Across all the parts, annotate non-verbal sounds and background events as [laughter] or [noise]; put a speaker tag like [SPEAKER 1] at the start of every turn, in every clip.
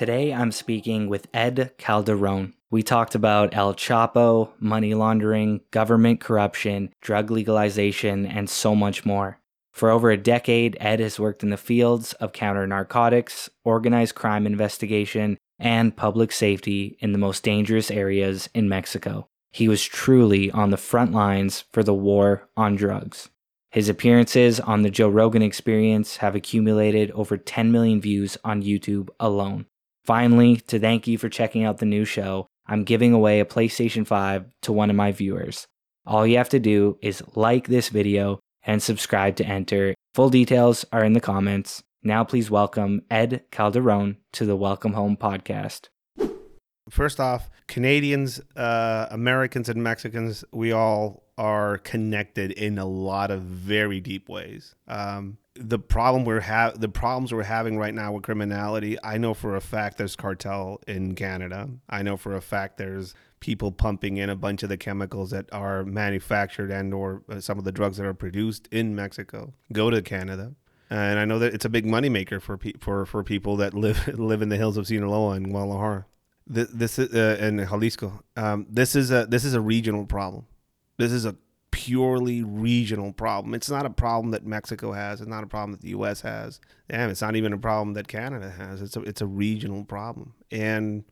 [SPEAKER 1] Today I'm speaking with Ed Calderon. We talked about El Chapo, money laundering, government corruption, drug legalization, and so much more. For over a decade, Ed has worked in the fields of counter narcotics, organized crime investigation, and public safety in the most dangerous areas in Mexico. He was truly on the front lines for the war on drugs. His appearances on the Joe Rogan Experience have accumulated over 10 million views on YouTube alone. Finally, to thank you for checking out the new show, I'm giving away a PlayStation 5 to one of my viewers. All you have to do is like this video and subscribe to enter. Full details are in the comments. Now, please welcome Ed Calderon to the Welcome Home podcast.
[SPEAKER 2] First off, Canadians, uh, Americans, and Mexicans, we all are connected in a lot of very deep ways. Um, the problem we're ha- the problems we're having right now with criminality, I know for a fact there's cartel in Canada. I know for a fact there's people pumping in a bunch of the chemicals that are manufactured and or uh, some of the drugs that are produced in Mexico go to Canada. And I know that it's a big moneymaker for pe- for for people that live [laughs] live in the hills of Sinaloa and Guadalajara this is uh, in Jalisco. Um, this is a this is a regional problem. This is a purely regional problem. It's not a problem that Mexico has. It's not a problem that the U.S. has. Damn, it's not even a problem that Canada has. It's a it's a regional problem. And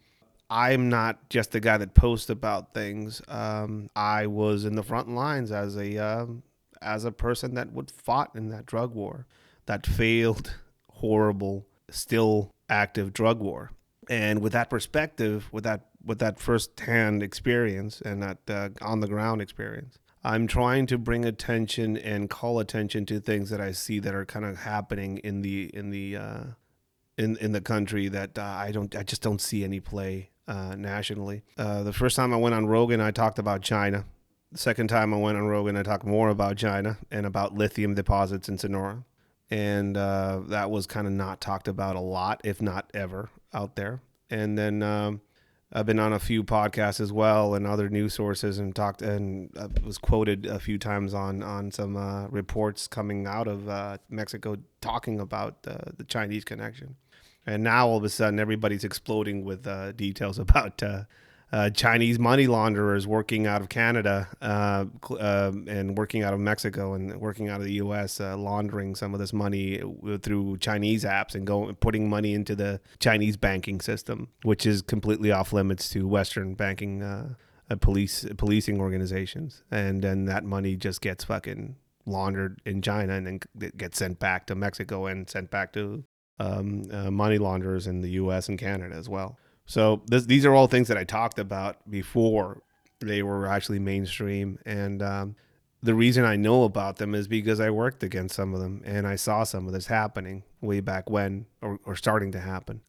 [SPEAKER 2] I'm not just a guy that posts about things. Um, I was in the front lines as a um, as a person that would fought in that drug war, that failed, [laughs] horrible, still active drug war and with that perspective, with that with that first-hand experience and that uh, on-the-ground experience, I'm trying to bring attention and call attention to things that I see that are kind of happening in the in the uh, in in the country that uh, I don't I just don't see any play uh, nationally. Uh, the first time I went on Rogan, I talked about China. The second time I went on Rogan, I talked more about China and about lithium deposits in Sonora and uh, that was kind of not talked about a lot, if not ever, out there. And then um, I've been on a few podcasts as well and other news sources, and talked and I was quoted a few times on on some uh, reports coming out of uh, Mexico talking about the Chinese connection. And now all of a sudden, everybody's exploding with uh, details [laughs] about uh, Chinese money launderers working out of Canada uh, uh, and working out of Mexico and working out of the U.S. Uh, laundering some of this money through Chinese apps and going putting money into the Chinese banking system, which is completely off limits to Western banking uh, police policing organizations. And then that money just gets fucking laundered in China and then gets sent back to Mexico and sent back to um, money launderers in the U.S. and Canada as well. So this, these are all things that I talked about before they were actually mainstream. And um, the reason I know about them is because I worked against some of them and I saw some of this happening way back when or, or starting to happen.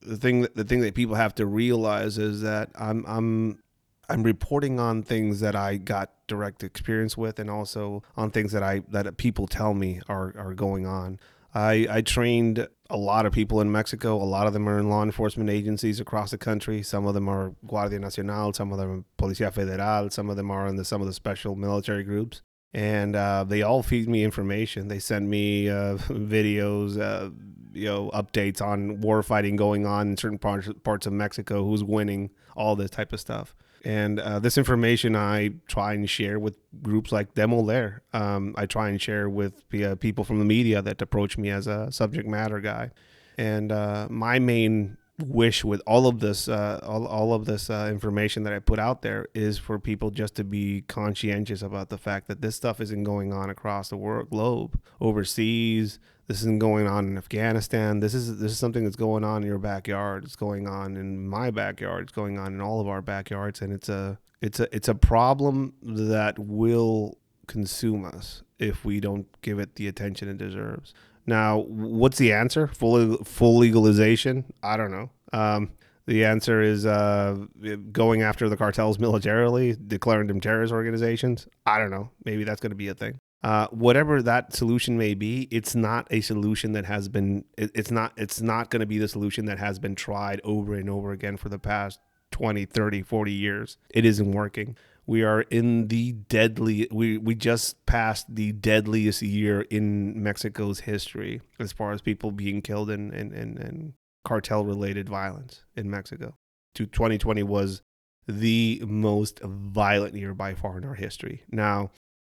[SPEAKER 2] The thing that, the thing that people have to realize is that I'm I'm I'm reporting on things that I got direct experience with and also on things that I that people tell me are are going on. I, I trained a lot of people in Mexico. A lot of them are in law enforcement agencies across the country. Some of them are Guardia Nacional, some of them are Policía Federal, some of them are in the, some of the special military groups. And uh, they all feed me information. They send me uh, [laughs] videos, uh, you know, updates on war fighting going on in certain parts parts of Mexico, who's winning, all this type of stuff. And uh, this information I try and share with groups like Demo There. Um, I try and share with uh, people from the media that approach me as a subject matter guy. And uh, my main wish with all of this, uh, all, all of this uh, information that I put out there is for people just to be conscientious about the fact that this stuff isn't going on across the world globe, overseas, this isn't going on in Afghanistan. This is this is something that's going on in your backyard. It's going on in my backyard. It's going on in all of our backyards, and it's a it's a it's a problem that will consume us if we don't give it the attention it deserves. Now, what's the answer? Full full legalization? I don't know. Um, the answer is uh, going after the cartels militarily, declaring them terrorist organizations. I don't know. Maybe that's going to be a thing uh, whatever that solution may be, it's not a solution that has been. It, it's not. It's not going to be the solution that has been tried over and over again for the past 20, 30, 40 years. It isn't working. We are in the deadly. We we just passed the deadliest year in Mexico's history as far as people being killed and and and, and cartel related violence in Mexico. 2020 was the most violent year by far in our history. Now,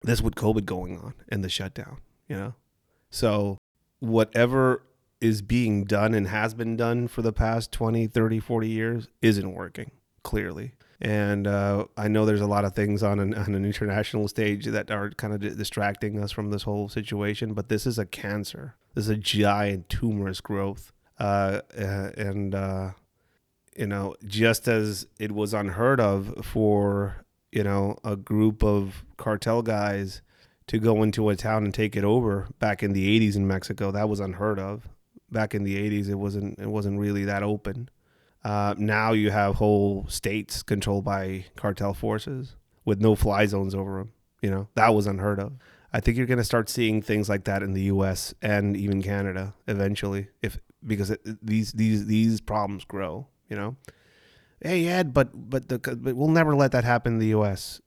[SPEAKER 2] this with COVID going on and the shutdown, you know? So, whatever is being done and has been done for the past 20, 30, 40 years isn't working, clearly. And uh, I know there's a lot of things on an, on an international stage that are kind of distracting us from this whole situation, but this is a cancer. This is a giant tumorous growth. Uh, and, uh, you know, just as it was unheard of for, you know, a group of cartel guys to go into a town and take it over back in the 80s in Mexico, that was unheard of. Back in the 80s, it wasn't it wasn't really that open. Uh, now you have whole states controlled by cartel forces with no fly zones over them. You know that was unheard of. I think you're going to start seeing things like that in the U.S. and even Canada eventually, if because it, these these these problems grow. You know, hey Ed, but but the but we'll never let that happen in the U.S.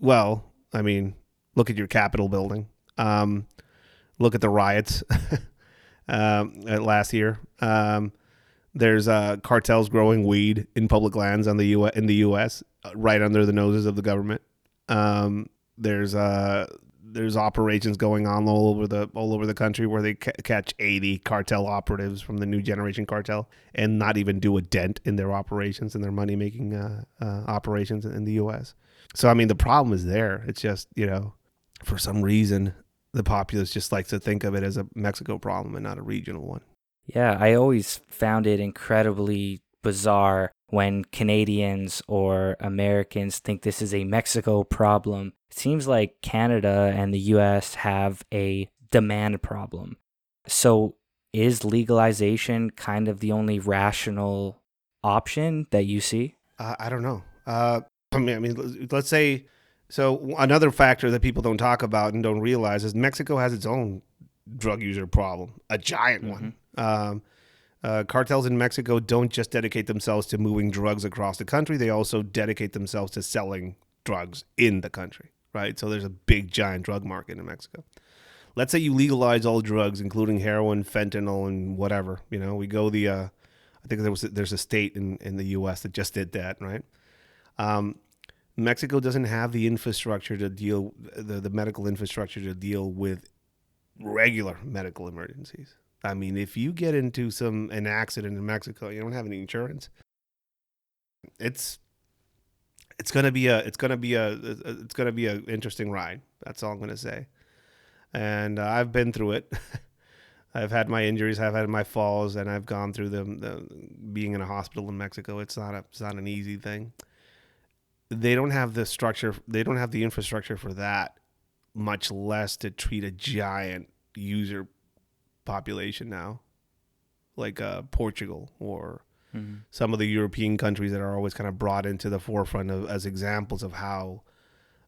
[SPEAKER 2] Well, I mean, look at your Capitol building. Um, look at the riots [laughs] um, last year. Um, there's uh, cartels growing weed in public lands on the U in the U.S. Uh, right under the noses of the government. Um, there's uh, there's operations going on all over the all over the country where they ca- catch 80 cartel operatives from the new generation cartel and not even do a dent in their operations and their money making uh, uh, operations in the U.S. So I mean the problem is there. It's just you know for some reason the populace just likes to think of it as a Mexico problem and not a regional one.
[SPEAKER 1] Yeah, I always found it incredibly bizarre when Canadians or Americans think this is a Mexico problem. It seems like Canada and the US have a demand problem. So, is legalization kind of the only rational option that you see?
[SPEAKER 2] Uh, I don't know. Uh, I mean, I mean, let's say so. Another factor that people don't talk about and don't realize is Mexico has its own drug user problem, a giant mm-hmm. one. Um, uh, cartels in Mexico don't just dedicate themselves to moving drugs across the country; they also dedicate themselves to selling drugs in the country. Right. So there's a big, giant drug market in Mexico. Let's say you legalize all drugs, including heroin, fentanyl, and whatever. You know, we go the. Uh, I think there was there's a state in in the U.S. that just did that. Right. Um, Mexico doesn't have the infrastructure to deal the, the medical infrastructure to deal with regular medical emergencies. I mean, if you get into some an accident in Mexico, you don't have any insurance. It's it's gonna be a it's gonna be a it's gonna be an interesting ride. That's all I'm gonna say. And uh, I've been through it. [laughs] I've had my injuries, I've had my falls, and I've gone through them. The, being in a hospital in Mexico, it's not a it's not an easy thing. They don't have the structure. They don't have the infrastructure for that, much less to treat a giant user population now, like uh, Portugal or mm-hmm. some of the European countries that are always kind of brought into the forefront of, as examples of how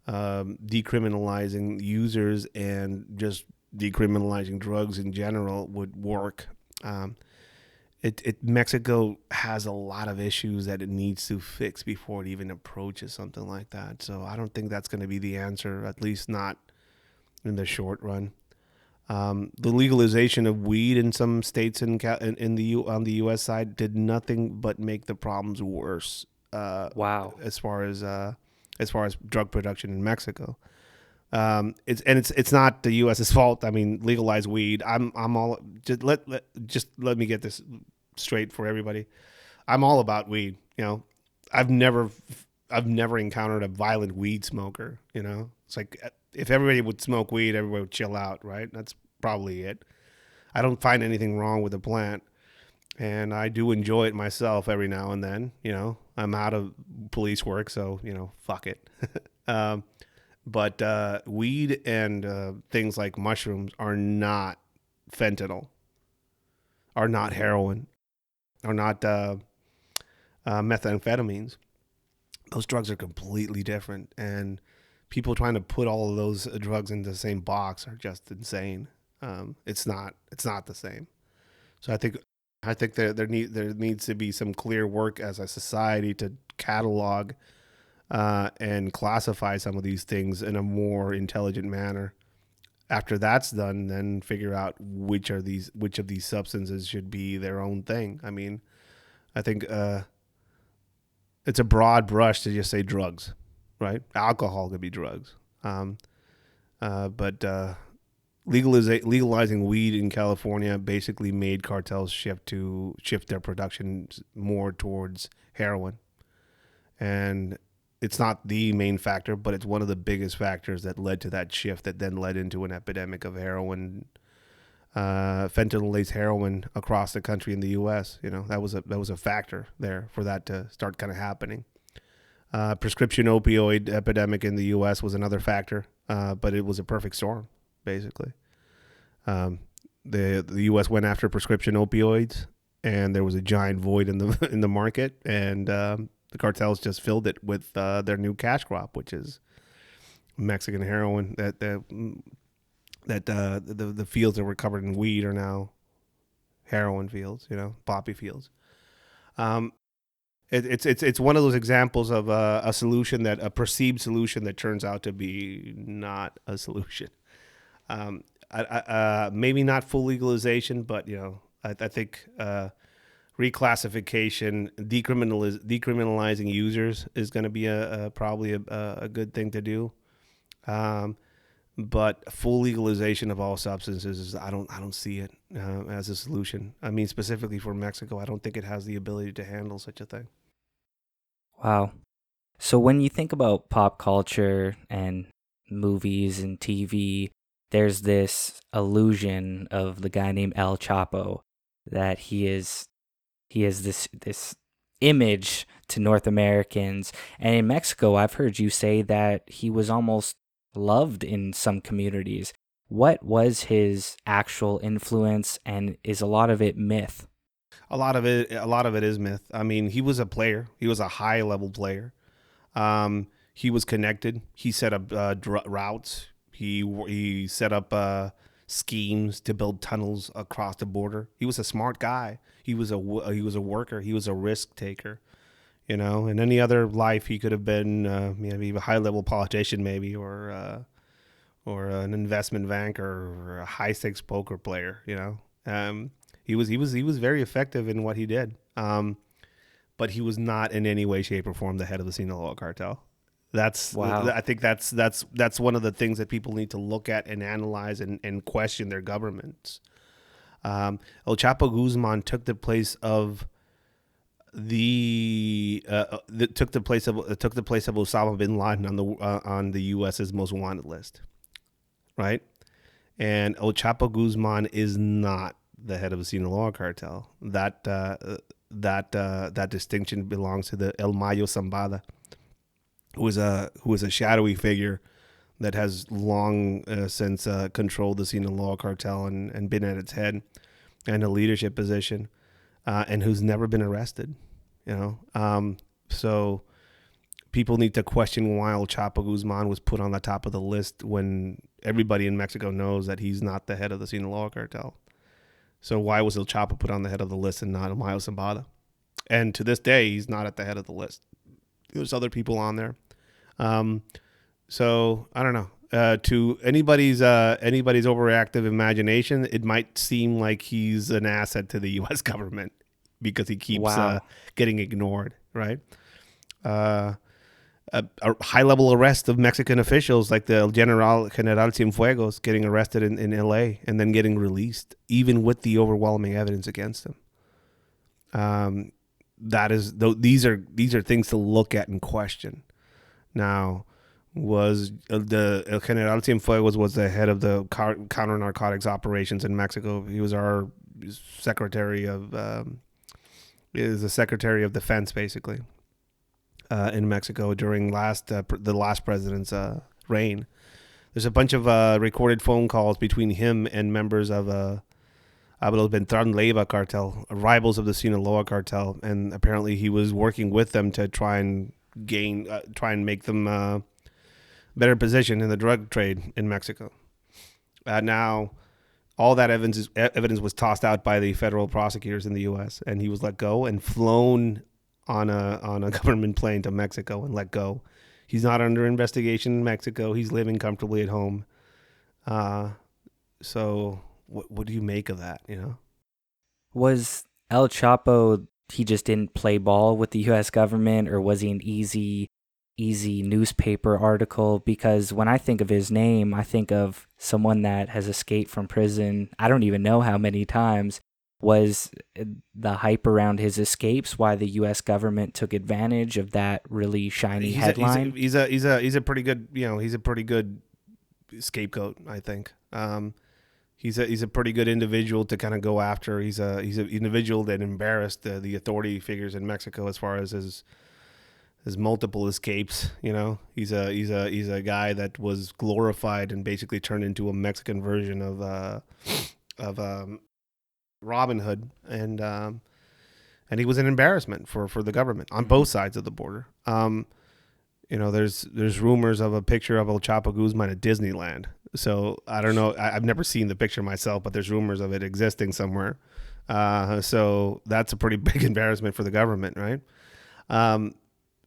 [SPEAKER 2] um, decriminalizing users and just decriminalizing drugs in general would work. Um, it, it Mexico has a lot of issues that it needs to fix before it even approaches something like that. So I don't think that's going to be the answer, at least not in the short run. Um, the legalization of weed in some states in, in, in the U, on the U.S. side did nothing but make the problems worse.
[SPEAKER 1] Uh, wow!
[SPEAKER 2] As far as uh, as far as drug production in Mexico, um, it's and it's it's not the U.S.'s fault. I mean, legalize weed. I'm I'm all just let, let just let me get this straight for everybody. I'm all about weed. You know, I've never I've never encountered a violent weed smoker. You know, it's like if everybody would smoke weed, everybody would chill out, right? That's probably it. I don't find anything wrong with the plant, and I do enjoy it myself every now and then. You know, I'm out of police work, so you know, fuck it. [laughs] um, but uh, weed and uh, things like mushrooms are not fentanyl, are not heroin, are not uh, uh methamphetamines. Those drugs are completely different, and people trying to put all of those drugs into the same box are just insane. Um, it's not it's not the same. So I think I think there there need there needs to be some clear work as a society to catalog uh, and classify some of these things in a more intelligent manner. after that's done, then figure out which are these which of these substances should be their own thing. I mean, I think uh, it's a broad brush to just say drugs, right? Alcohol could be drugs, um, uh, but uh, legaliza- legalizing weed in California basically made cartels shift to shift their production more towards heroin, and it's not the main factor, but it's one of the biggest factors that led to that shift that then led into an epidemic of heroin, uh, fentanyl laced heroin across the country in the U.S. You know that was a that was a factor there for that to start kind of happening. Uh, prescription opioid epidemic in the U.S. was another factor, uh, but it was a perfect storm, basically. Um, the the U.S. went after prescription opioids, and there was a giant void in the [laughs] in the market, and um, the cartels just filled it with uh, their new cash crop, which is Mexican heroin. That that that uh, the the fields that were covered in weed are now heroin fields. You know, poppy fields. Um, it, it's it's it's one of those examples of a, a solution that a perceived solution that turns out to be not a solution. Um, I, I, uh, maybe not full legalization, but you know, I, I think. Uh, reclassification, decriminaliz- decriminalizing users is going to be a, a probably a, a, good thing to do. Um, but full legalization of all substances is I don't I don't see it uh, as a solution. I mean specifically for Mexico, I don't think it has the ability to handle such a thing.
[SPEAKER 1] Wow. So when you think about pop culture and movies and TV, there's this illusion of the guy named El Chapo that he is he has this this image to North Americans. And in Mexico, I've heard you say that he was almost loved in some communities. What was his actual influence and is a lot of it myth?
[SPEAKER 2] A lot of it a lot of it is myth. I mean, he was a player. He was a high level player. Um, he was connected. He set up uh, dr- routes. He he set up uh, schemes to build tunnels across the border. He was a smart guy. He was a he was a worker. He was a risk taker. You know, in any other life, he could have been uh, maybe a high level politician, maybe or uh, or an investment banker or a high stakes poker player. You know, um, he was he was he was very effective in what he did. Um, but he was not in any way, shape, or form the head of the Sinaloa cartel. That's wow. I think that's that's that's one of the things that people need to look at and analyze and, and question their governments. Um, El Chapo Guzman took the place of the, uh, uh the took the place of uh, took the place of Osama bin Laden on the uh, on the U.S.'s most wanted list, right? And El Chapo Guzman is not the head of the Sinaloa cartel. That uh, that uh, that distinction belongs to the El Mayo Zambada who is a who is a shadowy figure that has long uh, since uh, controlled the Sinaloa cartel and, and been at its head and a leadership position, uh, and who's never been arrested. You know, um, so people need to question why El Chapo Guzman was put on the top of the list when everybody in Mexico knows that he's not the head of the Sinaloa cartel. So why was El Chapo put on the head of the list and not Mayo Zambada? And to this day, he's not at the head of the list there's other people on there. Um, so I don't know. Uh, to anybody's uh, anybody's overactive imagination, it might seem like he's an asset to the [laughs] U.S. government because he keeps wow. uh, getting ignored, right? Uh, a, a, high level arrest of Mexican officials like the General General Cienfuegos getting arrested in, in L.A. and then getting released, even with the overwhelming evidence against him. Um, that is these are these are things to look at and question. Now, was uh, the El General Cienfuegos was the head of the counter narcotics operations in Mexico. He was our secretary of um, is the secretary of defense basically uh, in Mexico during last uh, the last president's uh, reign. There's a bunch of uh, recorded phone calls between him and members of uh, Abel Beltran Leyva cartel, rivals of the Sinaloa cartel, and apparently he was working with them to try and gain, uh, try and make them uh, better position in the drug trade in Mexico. Uh, now, all that evidence evidence was tossed out by the federal prosecutors in the U.S. and he was let go and flown on a on a [laughs] government plane to Mexico and let go. He's not under investigation in Mexico. He's living comfortably at home. Uh, so what what do you make of that? You know,
[SPEAKER 1] Was El Chapo he just didn't play ball with the US government or was he an easy easy newspaper article because when I think of his name, I think of someone that has escaped from prison. I don't even know how many times was the hype around his escapes why the US government took advantage of that really shiny
[SPEAKER 2] he's
[SPEAKER 1] headline.
[SPEAKER 2] A, he's, a, he's a he's a he's a pretty good you know he's a pretty good scapegoat. I think. Um, he's a he's a pretty good individual to kind of go after. He's a he's an individual that embarrassed the, the authority figures in Mexico as far as his his multiple escapes. You know, he's a he's a he's a guy that was glorified and basically turned into a Mexican version of uh, of um, Robin Hood, and um, and he was an embarrassment for for the government on both sides of the border. Um, you know, there's there's rumors of a picture of El Chapo Guzman at Disneyland. So I don't know. I, have never seen the picture myself, but there's rumors of it existing somewhere. Uh, so that's a pretty [laughs] big embarrassment for the government, right? Um,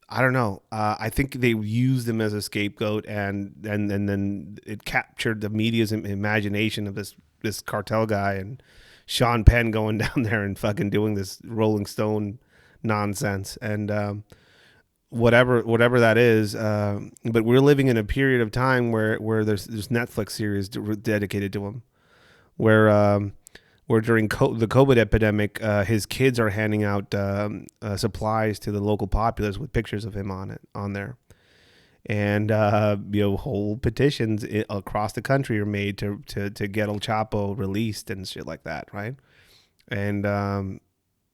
[SPEAKER 2] I don't know. Uh, I think they used him as a scapegoat, and and and then it captured the media's imagination of this this cartel guy and Sean Penn going [laughs] down there and fucking doing this Rolling Stone nonsense. And um, whatever whatever that is. Uh, but we're living in a period of time where where there's there's Netflix series dedicated to him, where um, where during co- the COVID epidemic, uh, his kids are handing out um, uh, supplies to the local populace with pictures of him on it on there. And uh, you know, whole petitions across the country are made to, to to get El Chapo released and shit like that, right? And um,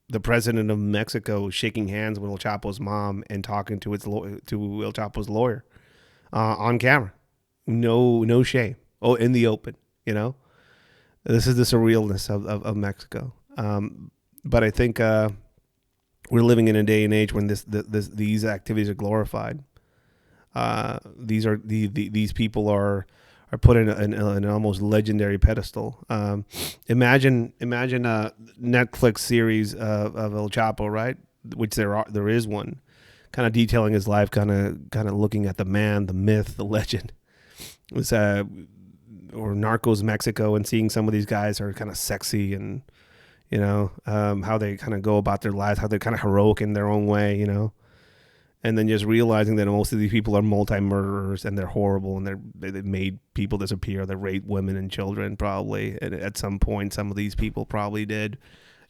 [SPEAKER 2] the president of Mexico shaking hands with El Chapo's mom and talking to its to El Chapo's lawyer uh, on camera. No, no shame. Oh, in the open. You know, this is the surrealness of of, of Mexico. Um, but I think uh, we're living in a day and age when this, this these activities are glorified. Uh, these are the, the these people are are put in an, an almost legendary pedestal. Um, imagine imagine a Netflix series of, of El Chapo, right? Which there are there is one, kind of detailing his life, kind of kind of looking at the man, the myth, the legend. It was uh, or Narcos Mexico, and seeing some of these guys are kind of sexy and you know um, how they kind of go about their lives, how they're kind of heroic in their own way, you know and then just realizing that most of these people are multi-murderers and they're horrible and they're they made people disappear. They rape women and children probably and at some point some of these people probably did.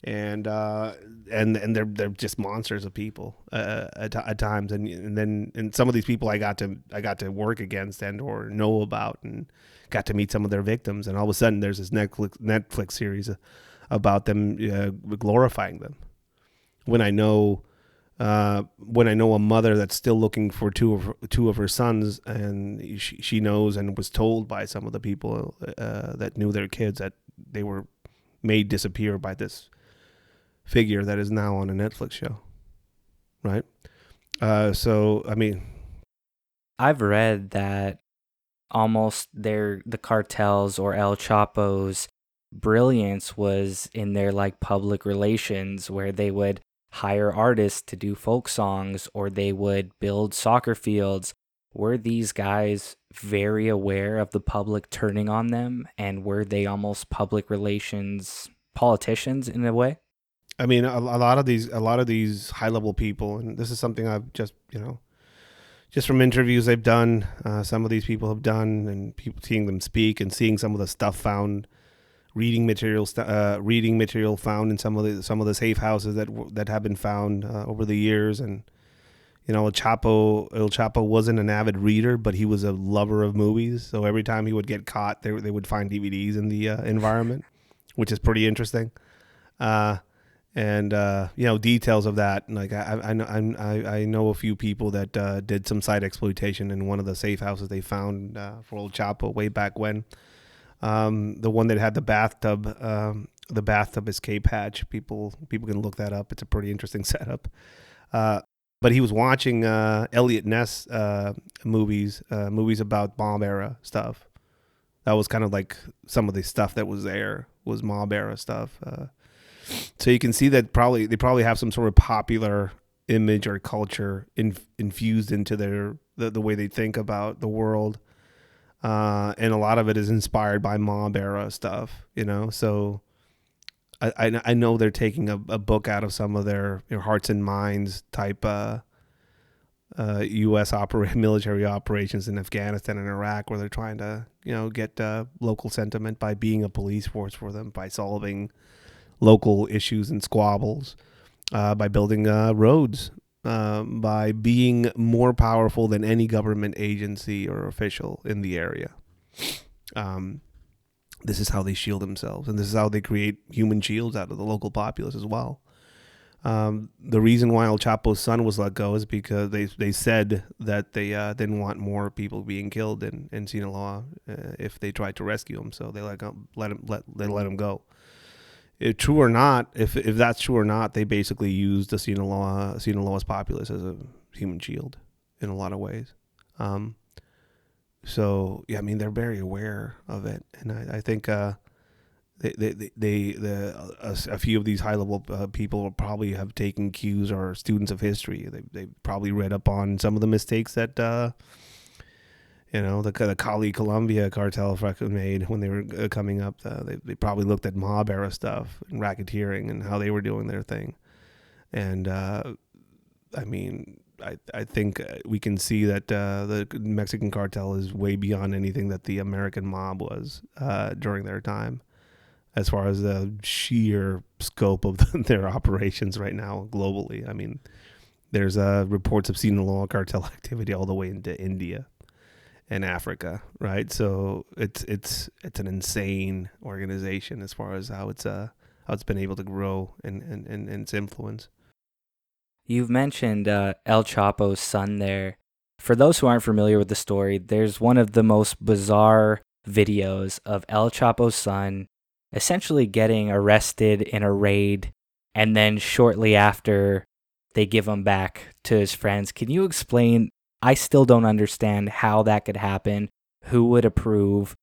[SPEAKER 2] And uh, and and they're they're just monsters of people uh, at, at times. And and then and some of these people I got to I got to work against and or know about and got to meet some of their victims. And all of a sudden there's this Netflix Netflix series about them uh, glorifying them. When I know uh, when I know a mother that's still looking for two of her, two of her sons, and she, she knows and was told by some of the people uh, that knew their kids that they were made disappear by this figure that is now on a Netflix show, right? Uh, so I mean,
[SPEAKER 1] I've read that almost their the cartels or El Chapo's brilliance was in their like public relations where they would hire artists to do folk songs or they would build soccer fields. Were these guys very aware of the public turning on them and were they almost public relations politicians in a way?
[SPEAKER 2] I mean, a, a lot of these, a lot of these high level people, and this is something I've just, you know, just from interviews I've done, uh, some of these people have done, and people seeing them speak and seeing some of the stuff found reading material, uh, reading material found in some of the some of the safe houses that that have been found uh, over the years, and you know, El Chapo El Chapo wasn't an avid reader, but he was a lover of movies. So every time he would get caught, they they would find DVDs in the uh, environment, which is pretty interesting. Uh, and uh, you know details of that. Like I, I, I, I know a few people that uh, did some site exploitation in one of the safe houses they found for El Chapo way back when um, the one that had the bathtub, um, the bathtub escape hatch. People people can look that up. It's a pretty interesting [laughs] setup. Uh, but he was watching uh, Eliot Ness uh, movies, uh, movies about mob era stuff. That was kind of like some of the stuff that was there was mob era stuff. Uh, so you can see that probably they probably have some sort of popular image or culture in, infused into their the, the way they think about the world uh, and a lot of it is inspired by mob era stuff. You know, so I I, I know they're taking a, a book out of some of their you know, hearts and minds type. Uh, uh, U.S. [laughs] Military operations in Afghanistan and Iraq, where they're trying to, you know, get uh, local sentiment by being a police force for them, by solving local issues and squabbles, uh, by building uh, roads, um, by being more powerful than any government agency or official in the area. Um, this is how they shield themselves, and this is how they create human shields out of the local populace as well. Um, the reason why El Chapo's son was let go is because they they said that they uh, didn't want more people being killed in in Sinaloa uh, if they tried to rescue him, so they let him let him let they let him go. If true or not, if if that's true or not, they basically used the Sinaloa Sinaloa's populace as a human shield in a lot of ways. Um, so yeah, I mean they're very aware of it, and I, I think. Uh, they, they, they, the, a, a, few of these high level uh, people probably have taken cues or students of history. They, they probably read up on some of the mistakes that, uh, you know, the, the Cali Colombia cartel made when they were uh, coming up. Uh, they, they probably looked at mob era stuff and racketeering and how they were doing their thing. And, uh, I mean, I, I think uh, we can see that uh, the Mexican cartel is way beyond anything that the American mob was during their time as far as the sheer scope of the, [laughs] their operations right now globally. I mean, there's reports of Sinaloa cartel [laughs] activity all the way into India and Africa, right? So it's it's it's an insane organization as far as how it's uh how it's been able to grow and and, and, and its influence.
[SPEAKER 1] You've mentioned uh, El Chapo's son there. For those who aren't familiar with the story, there's one of the most bizarre videos of El Chapo's son essentially getting arrested in a raid and then shortly after they give him back to his friends. Can you explain? I still don't understand how that could happen. Who would approve?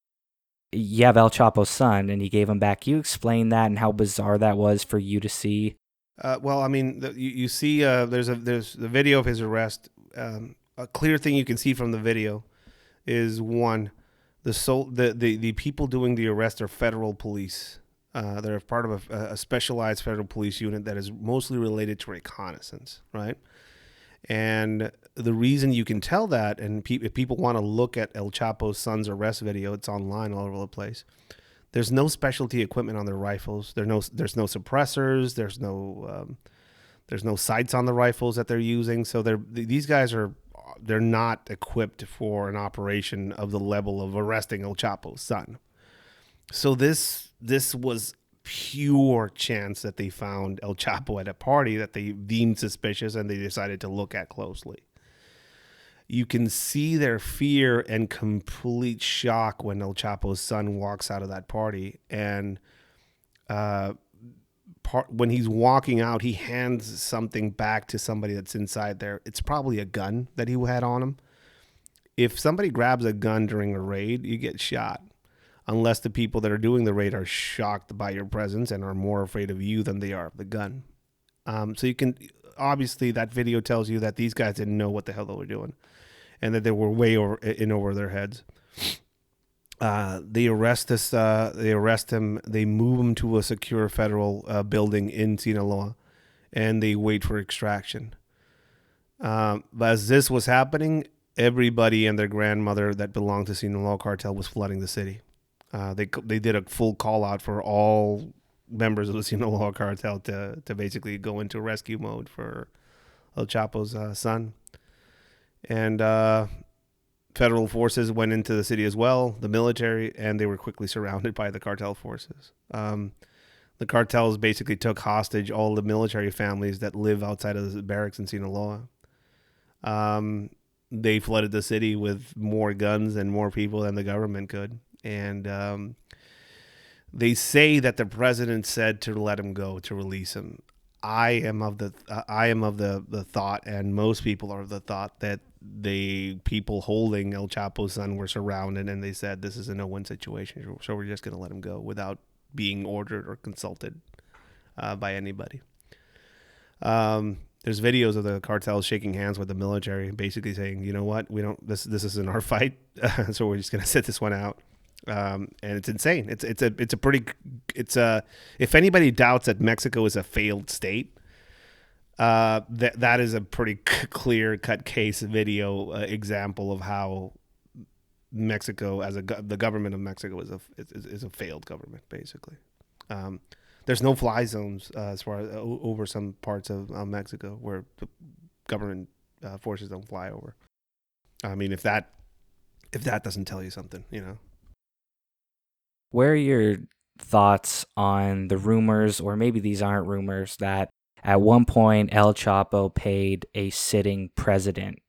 [SPEAKER 1] You have El Chapo's son and he gave him back. You explain that and how bizarre that was for you to see?
[SPEAKER 2] Uh, well, I mean, the, you, you, see, uh, there's a there's the video of his arrest. Um, a clear thing you can see from the video is one, the so the, the the people doing the arrest are federal police. Uh, they're part of a, a, specialized federal police unit that is mostly related to reconnaissance, right? And the reason you can tell that, and pe- if people want to look at El Chapo's son's arrest video, it's online all over the place. There's no specialty equipment on their rifles. There's no there's no suppressors. There's no um, there's no sights on the rifles that they're using. So they're these guys are they're not equipped for an operation of the level of arresting El Chapo's son. So this this was pure chance that they found El Chapo at a party that they deemed suspicious and they decided to look at closely. You can see their fear and complete shock when El Chapo's son walks out of that party and uh, part when he's walking out, he hands something back to somebody that's inside there. It's probably a gun that he had on him. If somebody grabs a gun during a raid, you get shot. Unless the people that are doing the raid are shocked by your presence and are more afraid of you than they are of the gun. Um, so you can obviously that video tells you that these guys didn't know what the hell they were doing, and that they were way over in over their heads. Uh, they arrest this. Uh, they arrest him. They move him to a secure federal uh, building in Sinaloa, and they wait for extraction. Um, but as this was happening, everybody and their grandmother that belonged to Sinaloa cartel was flooding the city. Uh, they they did a full call out for all members of the [laughs] Sinaloa cartel to to basically go into rescue mode for El Chapo's uh, son, and federal forces went into the city as well, the military, and they were quickly surrounded by the cartel forces. Um, the cartels basically took hostage all the military families that live outside of the barracks in Sinaloa. Um, they flooded the city with more guns and more people than the government could. And um, they say that the president said to let him go, to release him. I am of the uh, I am of the the thought, and most people are of the thought that the people holding El Chapo's son were surrounded, and they said this is a no-win situation, so we're just going to let him go without being ordered or consulted uh, by anybody. Um, there's videos of the cartels shaking hands with the military, basically saying, you know what, we don't this this isn't our [laughs] fight, [laughs] so we're just gonna sit this one out. Um, and it's insane. It's it's a it's a pretty it's a if anybody doubts that Mexico is a failed state, uh, that that is a pretty [laughs] clear cut case video uh, example of how Mexico as a the government of Mexico is a is, is a failed government basically. Um, there's no fly zones uh, as far as uh, over some parts of Mexico where the government uh, forces don't fly over. I mean, if that if that doesn't tell you something, you know.
[SPEAKER 1] Where are your thoughts on the rumors, or maybe these aren't rumors, that at one point El Chapo paid a sitting president?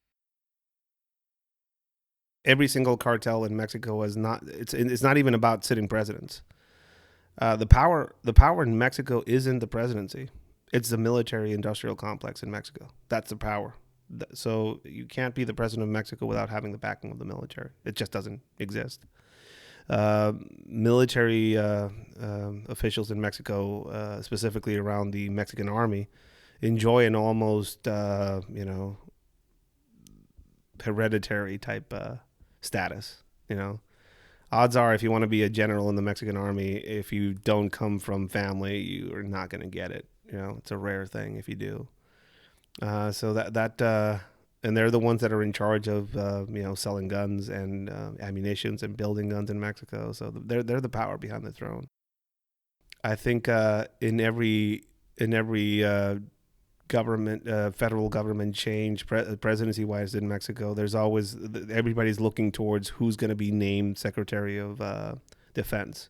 [SPEAKER 2] Every single cartel in Mexico is not. It's it's not even about sitting presidents. Uh, the power the power in Mexico isn't the presidency; it's the military industrial complex in Mexico. That's the power. So you can't be the president of Mexico without having the backing of the military. It just doesn't exist. Uh, military uh, um, officials in Mexico, uh, specifically around the Mexican army, enjoy an almost uh, you know hereditary type uh, status. You know, odds are if you want to be a general in the Mexican army, if you don't come from family, you are not going to get it. You know, it's a rare thing if you do. Uh, so that that uh, and they're the ones that are in charge of uh, you know selling guns and uh, ammunitions and building guns in Mexico. So they're they're the power behind the throne. I think uh, in every in every uh, government, uh, federal government change, pre- presidency wise in Mexico, there's always everybody's looking towards who's going to be named Secretary of uh, Defense,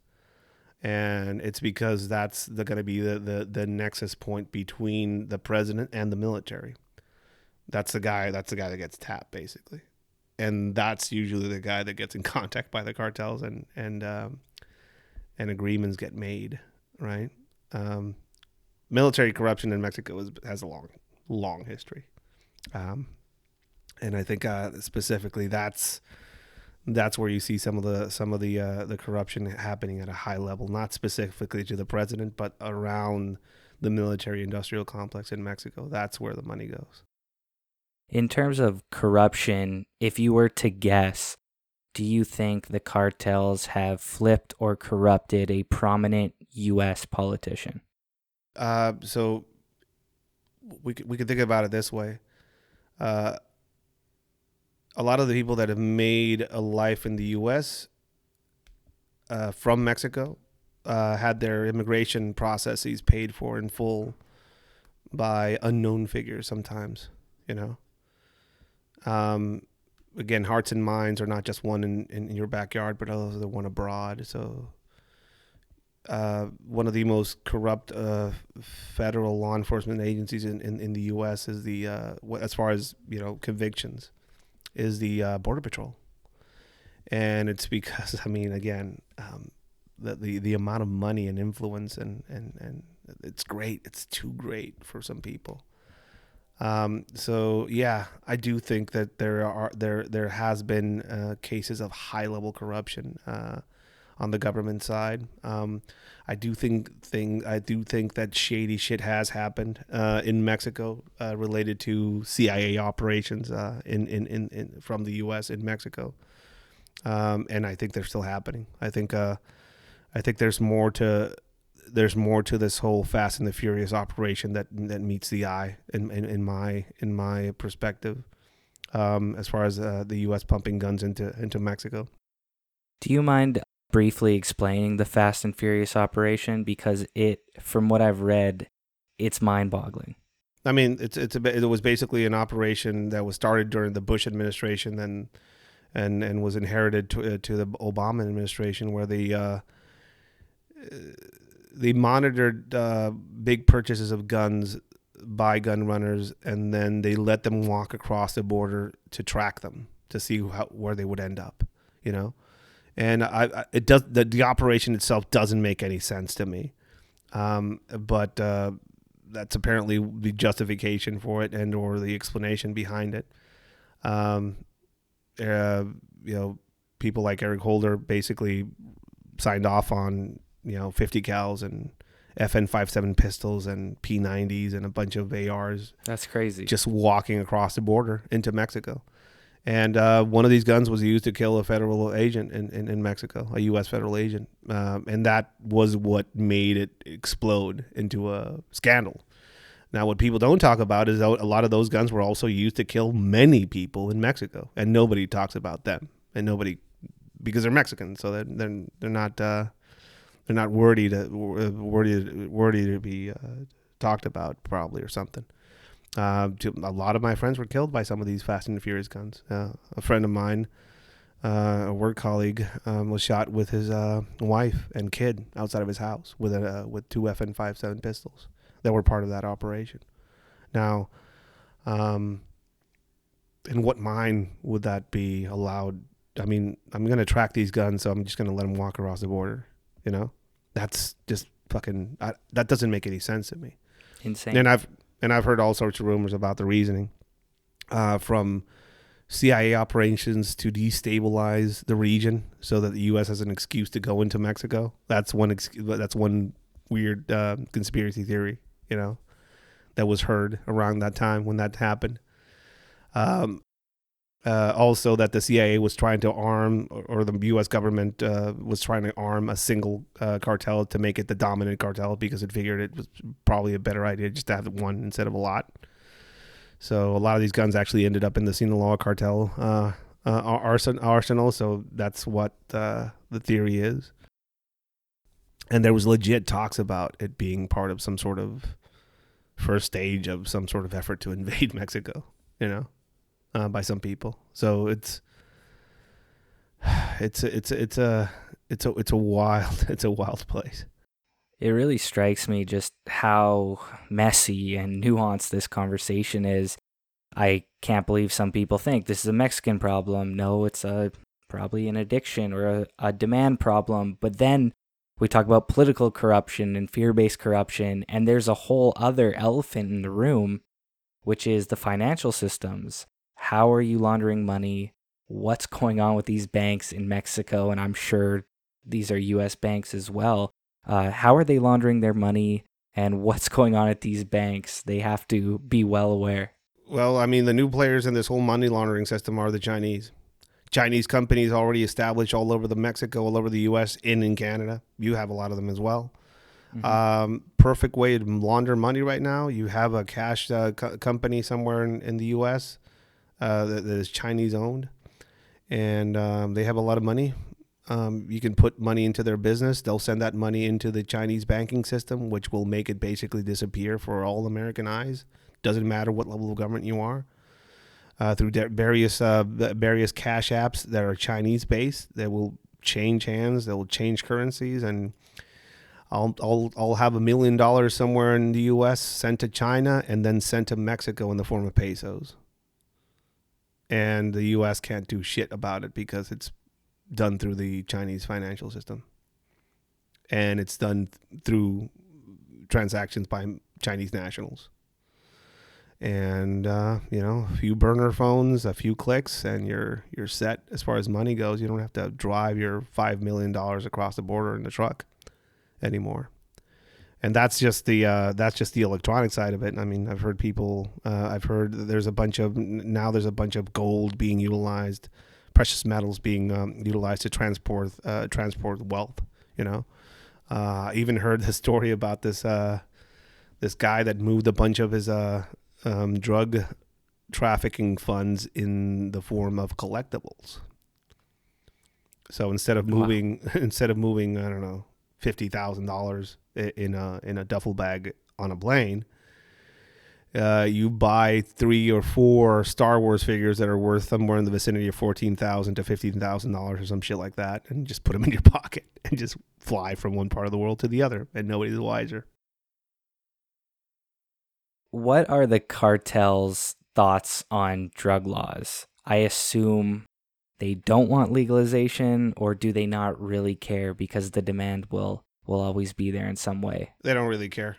[SPEAKER 2] and it's because that's going to be the, the the nexus point between the president and the military. That's the guy. That's the guy that gets tapped basically, and that's usually the guy that gets in [laughs] contact by the cartels and and um, and agreements get made, right? Um, military corruption in Mexico is, has a long, long history. Um, and I think uh, specifically that's that's where you see some of the some of the uh, the corruption happening at a high level, not specifically to the president, but around the military industrial complex in Mexico. That's where the money goes.
[SPEAKER 1] In terms of corruption, if you were to guess, do you think the cartels have flipped or corrupted a prominent U.S. politician?
[SPEAKER 2] Uh, so we could, we could think about it this way. Uh, a lot of the people that have made a life in the U.S. Uh, from Mexico uh, had their immigration processes paid for in full by unknown figures. Sometimes, you know. Um, again, hearts and minds are not just one in, in your backyard, but also the one abroad. So uh, one of the most corrupt uh, federal law enforcement agencies in, in, in the U.S. is the uh, as far as you know convictions is the uh, Border Patrol, and it's [laughs] because I mean again um, the, the the amount of money and influence and and and it's great it's too great for some people. Um, so yeah, I do think that there are there there has been uh, cases of high level corruption on the government side. Um, I do think thing I do think that shady shit has happened uh, in Mexico uh, related to CIA operations uh, in, in, in, in, from the U.S. in Mexico, um, and I think they're still happening. I think uh, I think there's more to there's more to this whole Fast and the Furious operation that that meets the eye in in, in my in my perspective. Um, as far as uh, the U.S. pumping guns into into Mexico.
[SPEAKER 1] Do you mind briefly explaining the Fast and Furious operation because it, from what I've read, it's mind-boggling.
[SPEAKER 2] I mean, it's it's a, it was basically an operation that was started during the Bush administration, and and and was inherited to, uh, to the Obama administration, where the uh, they monitored uh, big purchases of guns by gun runners, and then they let them walk across the border to track them to see how, where they would end up. You know, and I, it does the, the operation itself doesn't make any sense to me. Um, but uh, that's apparently the justification for it and or the explanation behind it. Um, uh, you know, people like Eric Holder basically signed off on you know 50 cals and FN57 pistols and P90s and a bunch of ARs
[SPEAKER 1] That's crazy.
[SPEAKER 2] just walking across the border into Mexico. And uh, one of these guns was used to kill a federal agent in, in, in Mexico, a U.S. federal agent. Um, and that was what made it explode into a scandal. Now, what people don't talk about is that a lot of those guns were also used to kill many people in Mexico, and nobody talks about them, and nobody because they're Mexican, so they're they're, they're not uh, they're not worthy to worthy worthy to be uh, talked about probably or something. Uh, a lot of my friends were killed by some of these Fast and Furious guns. Uh, a friend of mine, uh, a work colleague, um, was shot with his uh, wife and kid outside of his house with a with two FN57 pistols that were part of that operation. Now, um, in what mine would that be allowed? I mean, I'm going to track these guns, so I'm just going to let them walk across the border. You know, that's just fucking. I, that doesn't make any sense to me.
[SPEAKER 1] Insane.
[SPEAKER 2] And I've and I've heard all sorts of rumors about the reasoning uh, from CIA operations to destabilize the region so that the U.S. has an excuse to go into Mexico. That's one. Ex- that's one weird uh, conspiracy theory you know, that was heard around that time when that happened. Um, uh, also, that the CIA was trying to arm, or the U.S. government uh, was trying to arm a single uh, cartel to make it the dominant cartel because it figured it was probably a better idea just to have one instead of a lot. So a lot of these guns actually ended up in the Sinaloa cartel uh, uh, arsenal. So that's what uh, the theory is and there was legit talks about it being part of some sort of first stage of some sort of effort to invade [laughs] Mexico, you know, uh, by some people. So it's [sighs] it's it's it's a it's a it's a wild [laughs] it's a wild place.
[SPEAKER 1] It really strikes me just how messy and nuanced this conversation is. I can't believe some people think this is a Mexican problem. No, it's a probably an addiction or a, a demand problem. But then we talk about political corruption and fear based corruption, and there's a whole other elephant in the room, which is the financial systems. How are you laundering money? What's going on with these banks in Mexico? And I'm sure these are US banks as well. Uh, how are they laundering their money? And [laughs] what's going on at these banks? They have to be well aware.
[SPEAKER 2] Well, I mean, the new players in this whole money laundering system are the Chinese. Chinese companies already established all over the Mexico, all over the U.S., and in Canada. You have a lot of them as well. Mm-hmm. Um, perfect way to launder money right now. You have a cash uh, co- company somewhere in, in the U.S. Uh, that, that is Chinese owned, and um, they have a lot of money. Um, you can put money into their business. They'll send that money into the Chinese banking system, which will make it basically disappear for all American eyes. Doesn't matter what level of government you are uh, through de- various uh, various cash apps that are Chinese based that will change hands, that will change currencies, and I'll I'll I'll have a million dollars somewhere in the U.S. sent to China and then sent to Mexico in the form of pesos, and the U.S. can't do shit about it because it's done through the Chinese financial system, and it's done th- through transactions by Chinese nationals. And uh, you know a few burner phones a few clicks and you're you're set. As far as money goes you don't have to drive your five million dollars across the border in the truck anymore and that's just the uh, that's just the electronic side of it i mean i've heard people uh, i've heard there's a bunch of now there's a bunch of gold being utilized precious metals being um, utilized to transport uh, transport wealth you know uh, I even heard [laughs] the story about this uh, this guy that moved a bunch of his uh, um, drug trafficking funds in the form of collectibles. So instead of moving, wow. [laughs] instead of moving, I don't know, fifty thousand dollars in a in a duffel bag on a plane, uh, you buy three or four Star Wars figures that are worth somewhere in the vicinity of fourteen thousand to fifteen thousand dollars or some shit like that, and just put them in your [laughs] pocket and just fly from one part of the world to the other, and nobody's wiser
[SPEAKER 1] what are the cartel's thoughts on drug laws? I assume they don't want legalization or do they not really care because the demand will will always be there in some way?
[SPEAKER 2] They don't really care.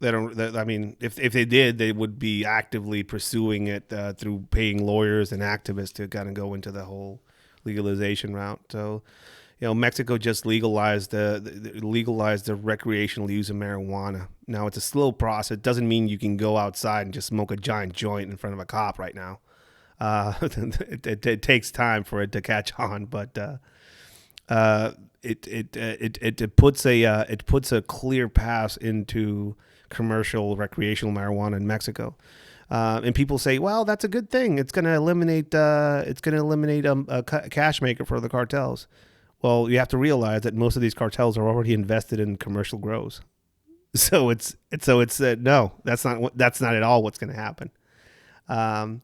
[SPEAKER 2] They don't they, I mean if if they did they would be actively pursuing it uh, through paying lawyers and activists to kind of go into the whole legalization route. So you know, Mexico just legalized the, the legalized the recreational use of marijuana. Now it's a slow process. It doesn't mean you can go outside and just smoke a giant joint in front of a cop right now. Uh, it, [laughs] it, it, takes time for it to catch on, but uh, uh, it, it, it it it puts a uh, it puts a clear path into commercial recreational marijuana in Mexico. Uh, and people say, "Well, that's a good thing. It's going to eliminate. Uh, it's going to eliminate um, a, a cash maker for the cartels." Well, you have to realize that most of these cartels are already invested in commercial grows. [laughs] So it's it's so it's uh, no, that's not that's not at all what's going to happen. Um,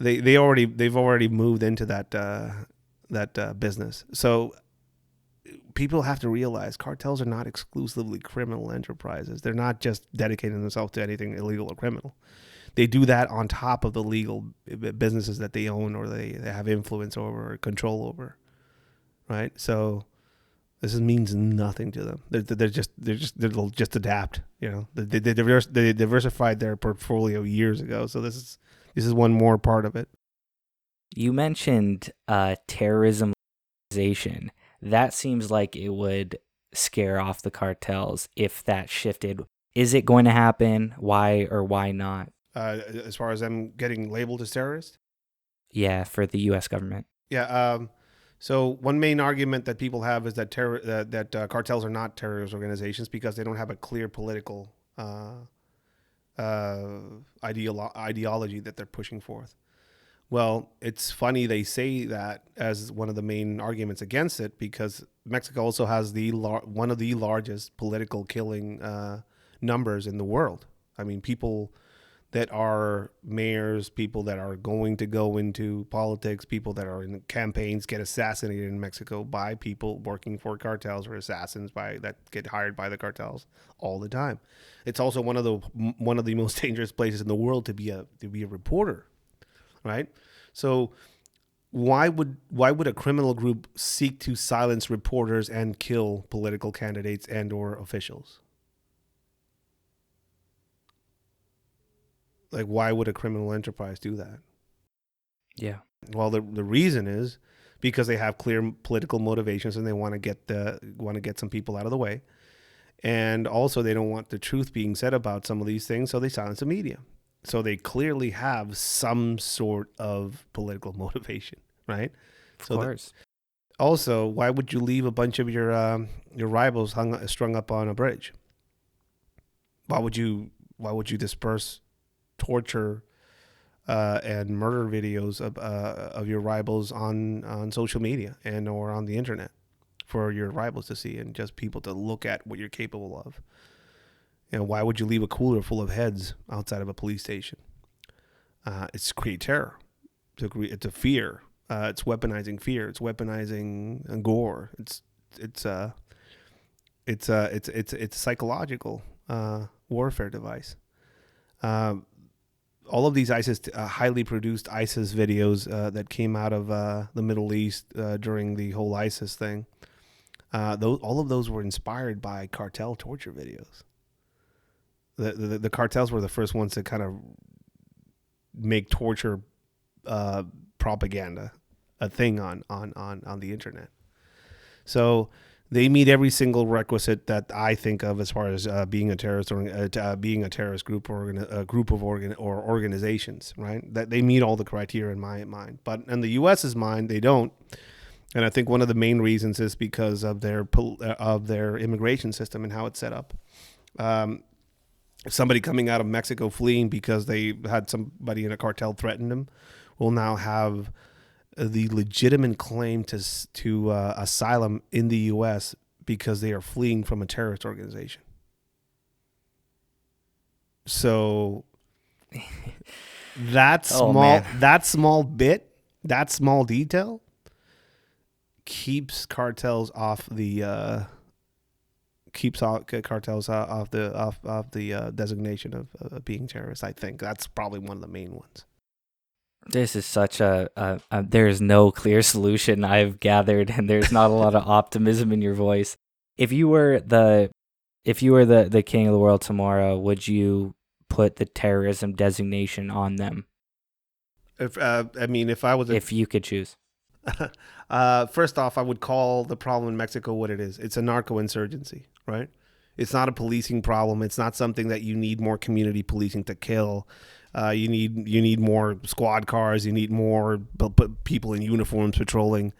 [SPEAKER 2] they they already they've already moved into that uh, that uh, business. So people have to realize cartels are not exclusively criminal enterprises. They're not just dedicating themselves to anything illegal or criminal. They do that on top of the legal businesses that they own or they, they have influence over or control over right? So this means nothing to them. They're, they're just they're just they'll just adapt. You know, they, they, they diversified their portfolio years ago. So this is this is one more part of it.
[SPEAKER 1] You mentioned uh, terrorism. That seems like it would scare off the cartels if that shifted. Is it going to happen? Why or why not?
[SPEAKER 2] Uh, as far as them getting labeled as terrorists?
[SPEAKER 1] Yeah, for the U.S. government.
[SPEAKER 2] Yeah. Um, so one main argument that people have is that terror uh, that uh, cartels are not terrorist organizations because they don't have a clear political uh, ideolo- ideology that they're pushing forth. Well, it's funny they say that as one of the main arguments against it because Mexico also has the lar- one of the largest political killing uh, numbers in the world. I mean, people that are mayors, people that are going to go into politics, people that are in campaigns get assassinated in Mexico by people working for cartels or assassins by that get hired by the cartels all the time. It's also one of the one of the most [laughs] dangerous places in the world to be a to be a reporter, right? So why would why would a criminal group seek to silence reporters and kill political candidates and or officials? Like why would a criminal enterprise do that?
[SPEAKER 1] Yeah.
[SPEAKER 2] Well, the the reason is because they have clear political motivations and they want to get the want to get some people out of the way. And also they don't want the truth being said about some of these things, so they silence the media. So they clearly have some sort of political [laughs] motivation, right?
[SPEAKER 1] Of
[SPEAKER 2] so
[SPEAKER 1] course.
[SPEAKER 2] Also, why would you leave a bunch of your um, your rivals hung strung up on a bridge? Why would you why would you disperse torture uh, and murder videos of uh, of your rivals on on social media and or on the internet for your rivals to see and just people to look at what you're capable of. And why would you leave a cooler full of heads outside of a police station? Uh, it's create terror. It's a fear. Uh, it's weaponizing fear. It's weaponizing gore. It's it's uh it's uh it's it's it's psychological uh warfare device. Um, all of these ISIS, uh, highly produced ISIS videos uh, that came out of uh, the Middle East uh, during the whole ISIS thing, uh, those, all of those were inspired by cartel torture videos. The, the, the cartels were the first ones to kind of make torture uh, propaganda a thing on, on, on, on the internet. So they meet every single requisite that I think of as far as uh, being a terrorist or uh, uh, being a terrorist group or a group of organ or organizations, right? That they meet all the criteria in my mind, but in the U.S.'s mind, they don't. And I think one of the main reasons is because of their uh, of their immigration system and how it's set up. Um, somebody coming out of Mexico fleeing because they had somebody in a cartel threaten them will now have the legitimate claim to to uh, asylum in the U.S. because they are fleeing from a terrorist organization. So [laughs] that oh, small oh, that small bit, that small detail keeps cartels off the uh, keeps off, cartels off the off off the uh, designation of uh, being terrorists. I think that's probably one of the main ones.
[SPEAKER 1] This is such a, a, a there's no clear solution I've gathered, and there's not a lot of [laughs] optimism in your voice. If you were the if you were the, the king of the world tomorrow, would you put the terrorism designation on them?
[SPEAKER 2] If uh, I mean, if I was,
[SPEAKER 1] a, if you could choose, [laughs]
[SPEAKER 2] uh, first off, I would call the problem in Mexico what it is. It's a narco insurgency, right? It's not a policing problem. It's not something that you need more community policing to kill. Uh, you need you need more squad cars. You need more b- b- people in uniforms patrolling.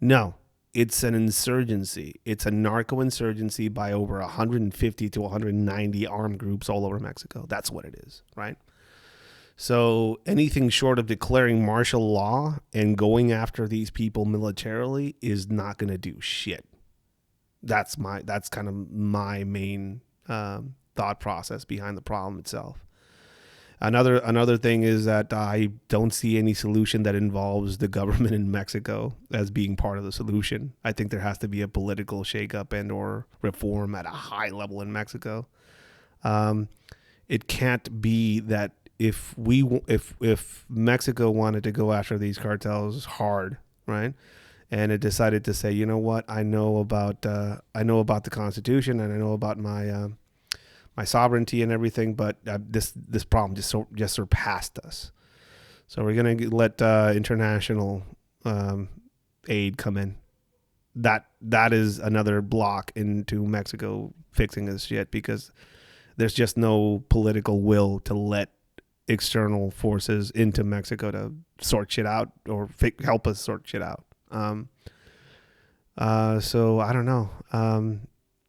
[SPEAKER 2] No, it's an insurgency. It's a narco insurgency by over 150 to 190 armed groups all over Mexico. That's what it is, right? So anything short of declaring martial law and going after these people militarily is not going to do shit. That's my that's kind of my main um, thought process behind the problem itself. Another another thing is that I don't see any solution that involves the government [laughs] in Mexico as being part of the solution. I think there has to be a political shakeup and or reform at a high level in Mexico. Um, it can't be that if we if if Mexico wanted to go after these cartels hard, right? And it decided to say, you know what, I know about uh, I know about the Constitution and I know about my uh, my sovereignty and everything, but uh, this this problem just just surpassed us. So we're gonna let uh, international um, aid come in. That that is another block into Mexico fixing this shit because there's just no political will to let external forces into Mexico to sort shit out or help us sort shit out. Um, uh, so I don't know. Um,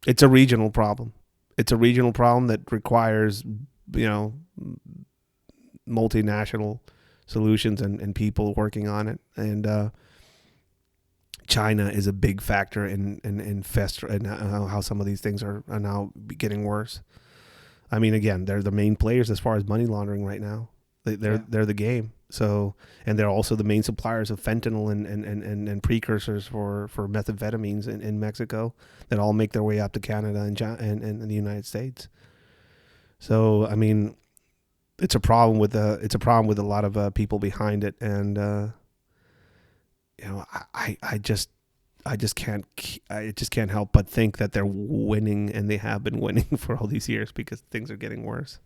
[SPEAKER 2] it's a regional problem it's a regional problem that requires you know multinational solutions and, and people working on it and uh, China is a big factor in in, in fester and how, how some of these things are, are now getting worse. I mean, again, they're the main players as far as money laundering right now. They, they're yeah. they're the game. So, and they're also the main suppliers of fentanyl and, and, and, and, precursors for, for methamphetamines in, in Mexico that all make their way up to Canada and, and, and the United States. So, I mean, it's a problem with the it's a problem with a lot of uh, people behind it, and uh, you know, I, I just I just can't I just can't help but think that they're winning, and they have been [laughs] winning for all these years because things are getting worse.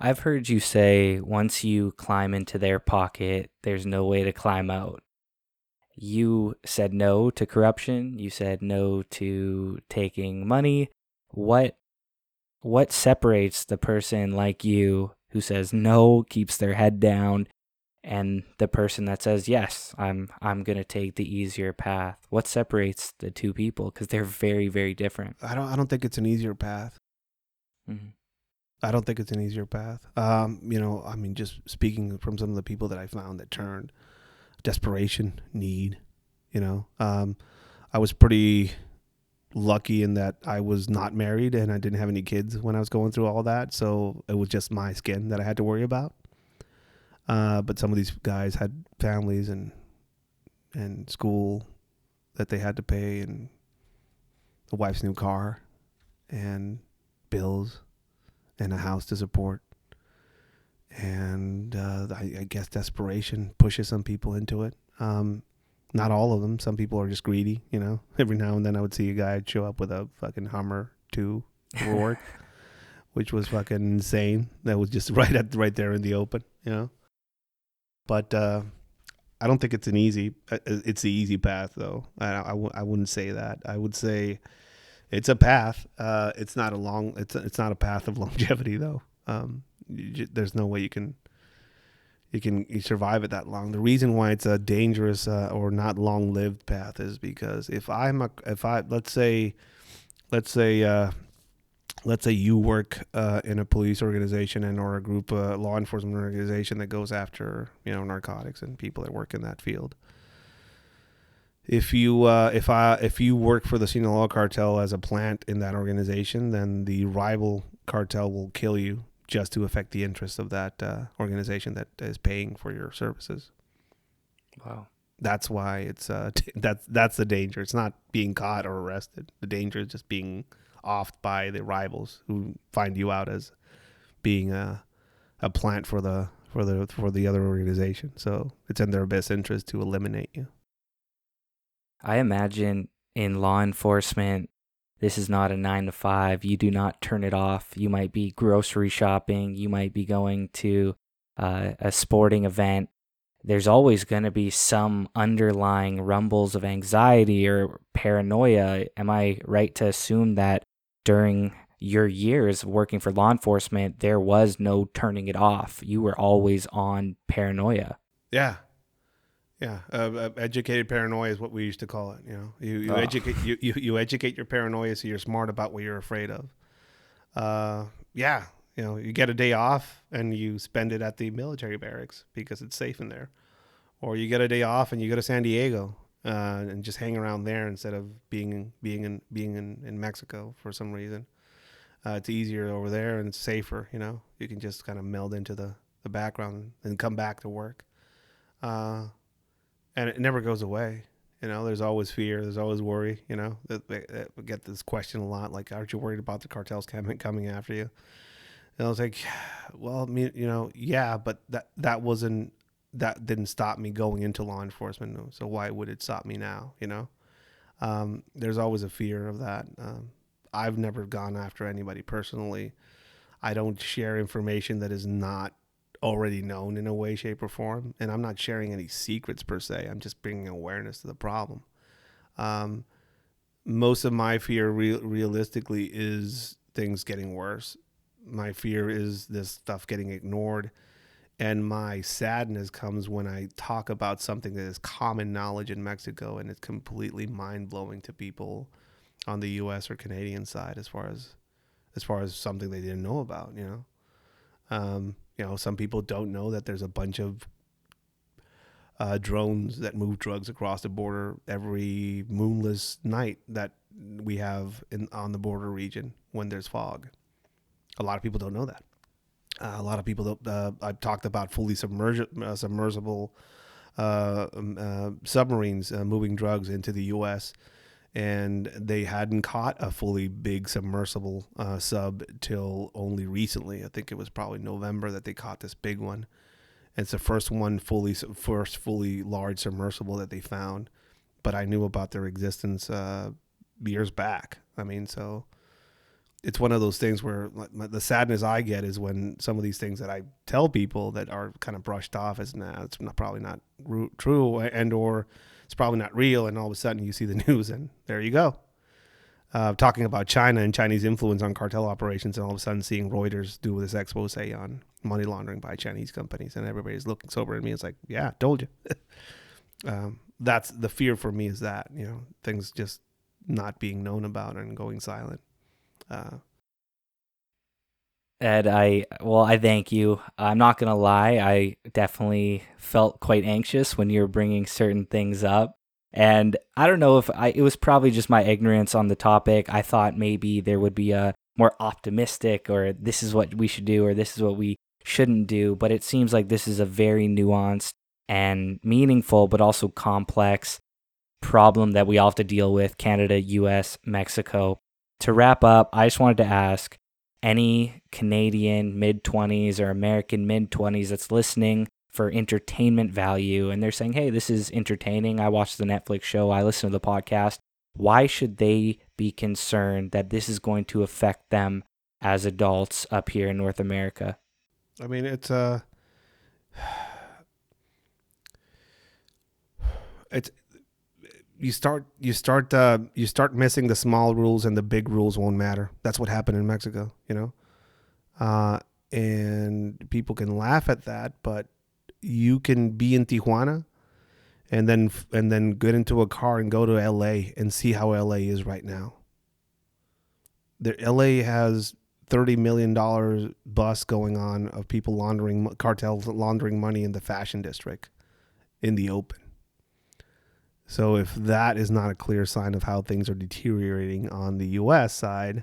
[SPEAKER 1] I've heard you say once you climb into their pocket, there's no way to climb out. You said no to corruption, you said no to taking money. What what separates the person like you who says no, keeps their head down, and the person that says yes, I'm I'm going to take the easier path? What separates the two people cuz they're very very different?
[SPEAKER 2] I don't I don't think it's an easier path. Mm-hmm. I don't think it's an easier path. Um, you know, I mean, just speaking from some of the people that I found that turned, desperation, need. You know, um, I was pretty lucky in that I was not married and I didn't have any kids when I was going through all that, so it was just my skin that I had to worry about. Uh, but some of these guys had families and and school that they had to pay and the wife's new car and bills and a house to support. And uh, I, I, guess desperation pushes some people into it. Um, not all of them. Some people are just greedy, you know. [laughs] Every now and then I would see a guy show up with a fucking Hummer two Rourke, [laughs] which was fucking insane. That was just [laughs] right at right there in the open, you know. But uh, I don't think it's an easy. Uh, it's the easy path, though. I I, w- I wouldn't say that. I would say it's a path. Uh, it's not a long. It's it's not a path of [laughs] longevity though. Um, you, there's no way you can you can you survive it that long. The reason why it's a dangerous uh, or not long lived path is because if I'm a if I let's say let's say uh, let's say you work uh, in a police organization and or a group uh, law enforcement organization that goes after you know narcotics and people that work in that field if you uh, if I if you work for the Sinaloa cartel as a plant in that organization, then the rival cartel will kill you just to affect the interests of that uh, organization that is paying for your services.
[SPEAKER 1] Wow,
[SPEAKER 2] that's why it's uh, [laughs] that's that's the danger. It's not being caught or arrested. The danger is just being offed by the rivals who find you out as being a a plant for the for the for the other organization. So it's in their best interest to eliminate you.
[SPEAKER 1] I imagine in law enforcement, this is not a nine to five. You do not turn it off. You might be grocery shopping. You might be going to uh, a sporting event. there's always going to be some underlying rumbles of anxiety or paranoia. Am I right to assume that during your years working for law enforcement, there was no turning it off? You were always on paranoia.
[SPEAKER 2] Yeah. Yeah, uh, uh, educated paranoia is what we used to call it. You know, you, you oh. educate you, you, you educate your paranoia so you're smart about what you're afraid of. Uh, yeah, you know, you get a day off and you spend it at the military barracks because it's safe in there, or you get a day off and you go to San Diego uh, and just hang around there instead of being being in being in, in Mexico for some reason. Uh, it's easier over there and it's safer. You know, you can just kind of meld into the the background and come back to work. Uh, and it never goes away. You know, there's always fear. There's always worry. You know, that, that we get this question a lot, like, "Aren't you worried about the cartels coming coming after you?" And I was like, [sighs] "Well, I mean, you know, yeah, but that that wasn't that didn't stop me going into law enforcement. So why would it stop me now? You know, um, there's always a fear of that. Um, I've never gone after anybody personally. I don't share information that is not already known in a way, shape, or form. And I'm not sharing any secrets per se. I'm just bringing awareness to the problem. Um, most of my fear, re- realistically, is things getting worse. My fear is this stuff getting ignored. And my sadness comes when I talk about something that is common knowledge in Mexico and it's completely mind blowing to people on the U.S. or Canadian side as far as as far as something they didn't know about. You know, um, you know, some people don't know that there's a bunch of uh, drones that move drugs across the border every moonless night that we have in on the border region when there's fog. A lot of people don't know that. Uh, a lot of people don't. Uh, I've talked about fully submerged, uh, submersible uh, um, uh, submarines moving drugs into the U.S and they hadn't caught a fully big submersible uh, sub till only recently. I think it was probably November that they caught this big one. And it's the first one fully first fully large submersible that they found, but I knew about their existence uh, years back. I mean, so it's one of those things where the sadness I get is when some of these things that I tell people that are kind of brushed off as nah, it's not probably not true and or it's probably not real. And all of a sudden you see the [laughs] news and there you go. Uh, talking about China and Chinese influence on cartel operations, and all of a sudden seeing Reuters do this expose on money laundering by Chinese companies, and everybody's looking sober at me. It's like, yeah, told you. [laughs] um, that's the fear for me is that you know things just not being known about and going silent. Uh,
[SPEAKER 1] Ed, I well, I thank you. I'm not gonna lie, I definitely felt quite anxious when you were bringing certain things up, and I don't know if I. It was probably just my ignorance on the topic. I thought maybe there would be a more optimistic, or this is what we should do, or this is what we shouldn't do. But it seems like this is a very nuanced and meaningful, but also complex problem that we all have to deal with. Canada, U.S., Mexico. To wrap up, I just wanted to ask any Canadian mid 20s or American mid 20s that's listening for entertainment value and they're saying, hey, this is entertaining. I watched the Netflix show, I listen to the podcast. Why should they be concerned that this is going to affect them as adults up here in North America?
[SPEAKER 2] I mean, it's uh [sighs] it's you start you start uh, you start missing the small rules and the big rules won't matter. That's what happened in Mexico, you know. Uh, and people can laugh at that, but you can be in Tijuana and then and then get into a car and go to LA and see how LA is right now. The LA has thirty million dollars bus going on of people laundering cartels laundering money in the fashion district in the open so if that is not a clear sign of how things are deteriorating on the US side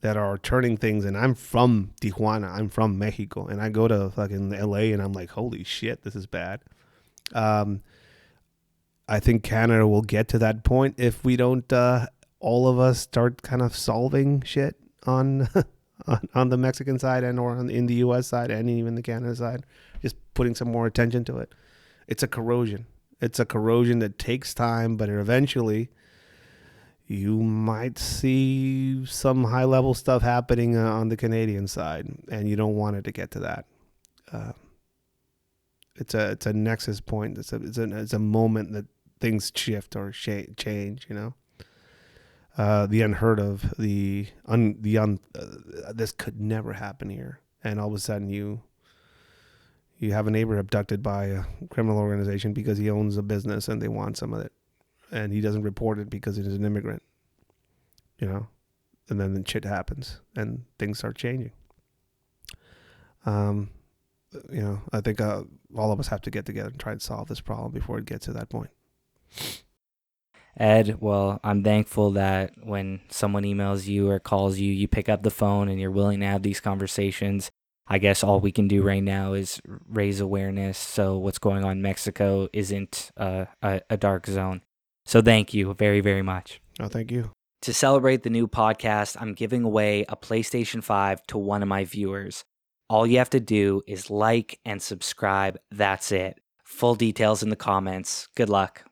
[SPEAKER 2] that are turning things and I'm from Tijuana, I'm from Mexico and I go to fucking LA and I'm like, "Holy shit, this is bad." Um I think Canada will get to that point if we don't uh all of us start kind of solving shit on [laughs] on, on the Mexican side and or on, in the US side and even the Canada side, just putting some more attention to it. It's a corrosion it's a corrosion that takes time, but eventually you might see some high level stuff happening uh, on the Canadian side, and you don't want it to get to that. Uh, It's a it's a nexus point. It's a it's a it's a moment that things shift or sh- change. You know, uh, the unheard of, the un the un. Uh, this could never happen here, and all of a sudden you you have a neighbor abducted by a criminal organization because he owns a business and they want some of it, and he doesn't report it because he's an immigrant. You know, and then the shit happens and things start changing. Um, you know, I think uh, all of us have to get together and try and solve this problem before it gets to that point.
[SPEAKER 1] Ed, well, I'm thankful that when someone emails you or calls you, you pick up the phone and you're willing to have these conversations. I guess all we can do right now is raise awareness so what's going on in Mexico isn't uh, a, a dark zone. So thank you very, very much.
[SPEAKER 2] Oh, thank you.
[SPEAKER 1] To celebrate the new podcast, I'm giving away a PlayStation 5 to one of my viewers. All you have to do is like and subscribe. That's it. Full details in the comments. Good luck.